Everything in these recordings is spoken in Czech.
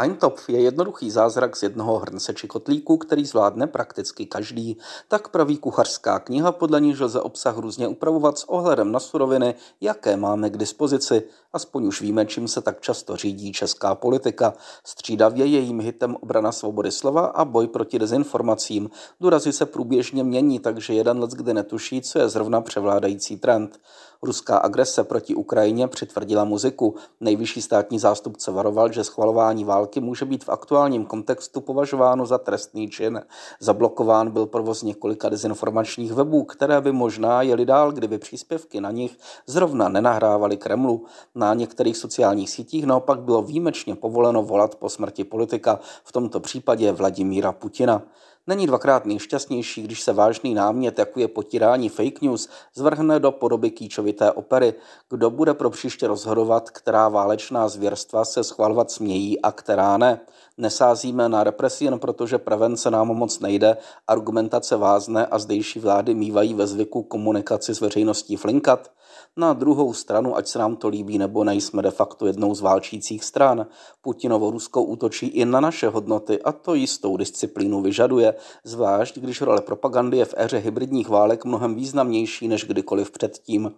Eintopf je jednoduchý zázrak z jednoho hrnce či kotlíku, který zvládne prakticky každý. Tak praví kuchařská kniha, podle níž lze obsah různě upravovat s ohledem na suroviny, jaké máme k dispozici. Aspoň už víme, čím se tak často řídí česká politika. Střídavě je jím hitem obrana svobody slova a boj proti dezinformacím. Důrazy se průběžně mění, takže jeden let kdy netuší, co je zrovna převládající trend. Ruská agrese proti Ukrajině přitvrdila muziku. Nejvyšší státní zástupce varoval, že schvalování války může být v aktuálním kontextu považováno za trestný čin. Zablokován byl provoz několika dezinformačních webů, které by možná jeli dál, kdyby příspěvky na nich zrovna nenahrávaly Kremlu. Na některých sociálních sítích naopak bylo výjimečně povoleno volat po smrti politika, v tomto případě Vladimíra Putina. Není dvakrát nejšťastnější, když se vážný námět, jako je potírání fake news, zvrhne do podoby kýčovité opery. Kdo bude pro příště rozhodovat, která válečná zvěrstva se schvalovat smějí a která ne? Nesázíme na represi jen proto, že prevence nám moc nejde, argumentace vázne a zdejší vlády mývají ve zvyku komunikaci s veřejností flinkat. Na druhou stranu, ať se nám to líbí nebo nejsme de facto jednou z válčících stran, Putinovo Rusko útočí i na naše hodnoty a to jistou disciplínu vyžaduje, zvlášť když role propagandy je v éře hybridních válek mnohem významnější než kdykoliv předtím.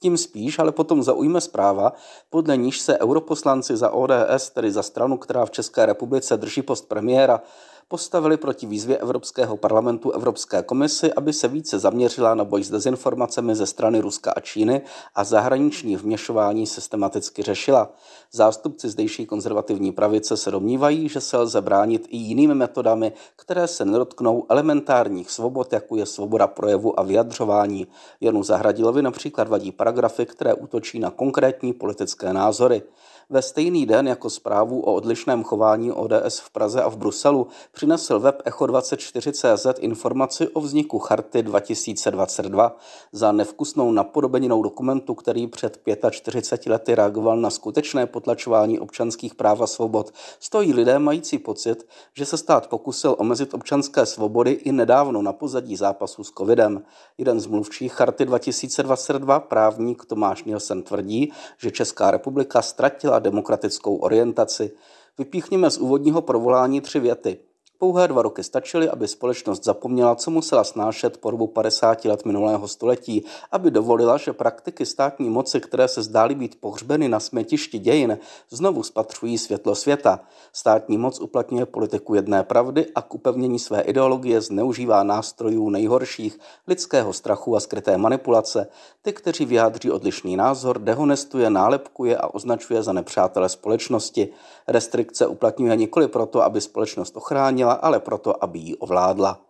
Tím spíš ale potom zaujme zpráva, podle níž se europoslanci za ODS, tedy za stranu, která v České republice drží post premiéra, postavili proti výzvě Evropského parlamentu Evropské komisi, aby se více zaměřila na boj s dezinformacemi ze strany Ruska a Číny a zahraniční vměšování systematicky řešila. Zástupci zdejší konzervativní pravice se domnívají, že se lze bránit i jinými metodami, které se nedotknou elementárních svobod, jako je svoboda projevu a vyjadřování. Janu Zahradilovi například vadí paragrafy, které útočí na konkrétní politické názory. Ve stejný den jako zprávu o odlišném chování ODS v Praze a v Bruselu přinesl web Echo24.cz informaci o vzniku Charty 2022 za nevkusnou napodobeninou dokumentu, který před 45 lety reagoval na skutečné potlačování občanských práv a svobod. Stojí lidé mající pocit, že se stát pokusil omezit občanské svobody i nedávno na pozadí zápasu s covidem. Jeden z mluvčích Charty 2022, právník Tomáš Nielsen tvrdí, že Česká republika ztratila demokratickou orientaci. Vypíchněme z úvodního provolání tři věty. Pouhé dva roky stačily, aby společnost zapomněla, co musela snášet po dobu 50 let minulého století, aby dovolila, že praktiky státní moci, které se zdály být pohřbeny na smetišti dějin, znovu spatřují světlo světa. Státní moc uplatňuje politiku jedné pravdy a k upevnění své ideologie zneužívá nástrojů nejhorších, lidského strachu a skryté manipulace. Ty, kteří vyjádří odlišný názor, dehonestuje, nálepkuje a označuje za nepřátele společnosti. Restrikce uplatňuje nikoli proto, aby společnost ochránila, neměla, ale proto, aby ji ovládla.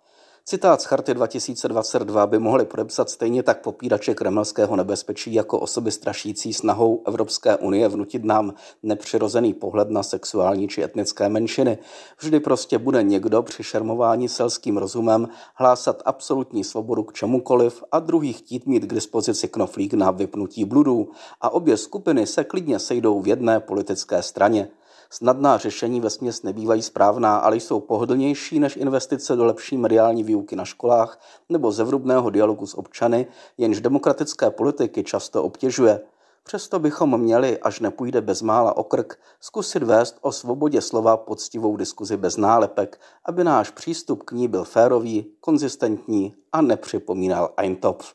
Citát z Charty 2022 by mohli podepsat stejně tak popírače kremelského nebezpečí jako osoby strašící snahou Evropské unie vnutit nám nepřirozený pohled na sexuální či etnické menšiny. Vždy prostě bude někdo při šermování selským rozumem hlásat absolutní svobodu k čemukoliv a druhý chtít mít k dispozici knoflík na vypnutí bludů a obě skupiny se klidně sejdou v jedné politické straně. Snadná řešení ve směs nebývají správná, ale jsou pohodlnější než investice do lepší mediální výuky na školách nebo zevrubného dialogu s občany, jenž demokratické politiky často obtěžuje. Přesto bychom měli, až nepůjde bezmála o krk, zkusit vést o svobodě slova poctivou diskuzi bez nálepek, aby náš přístup k ní byl férový, konzistentní a nepřipomínal Eintopf.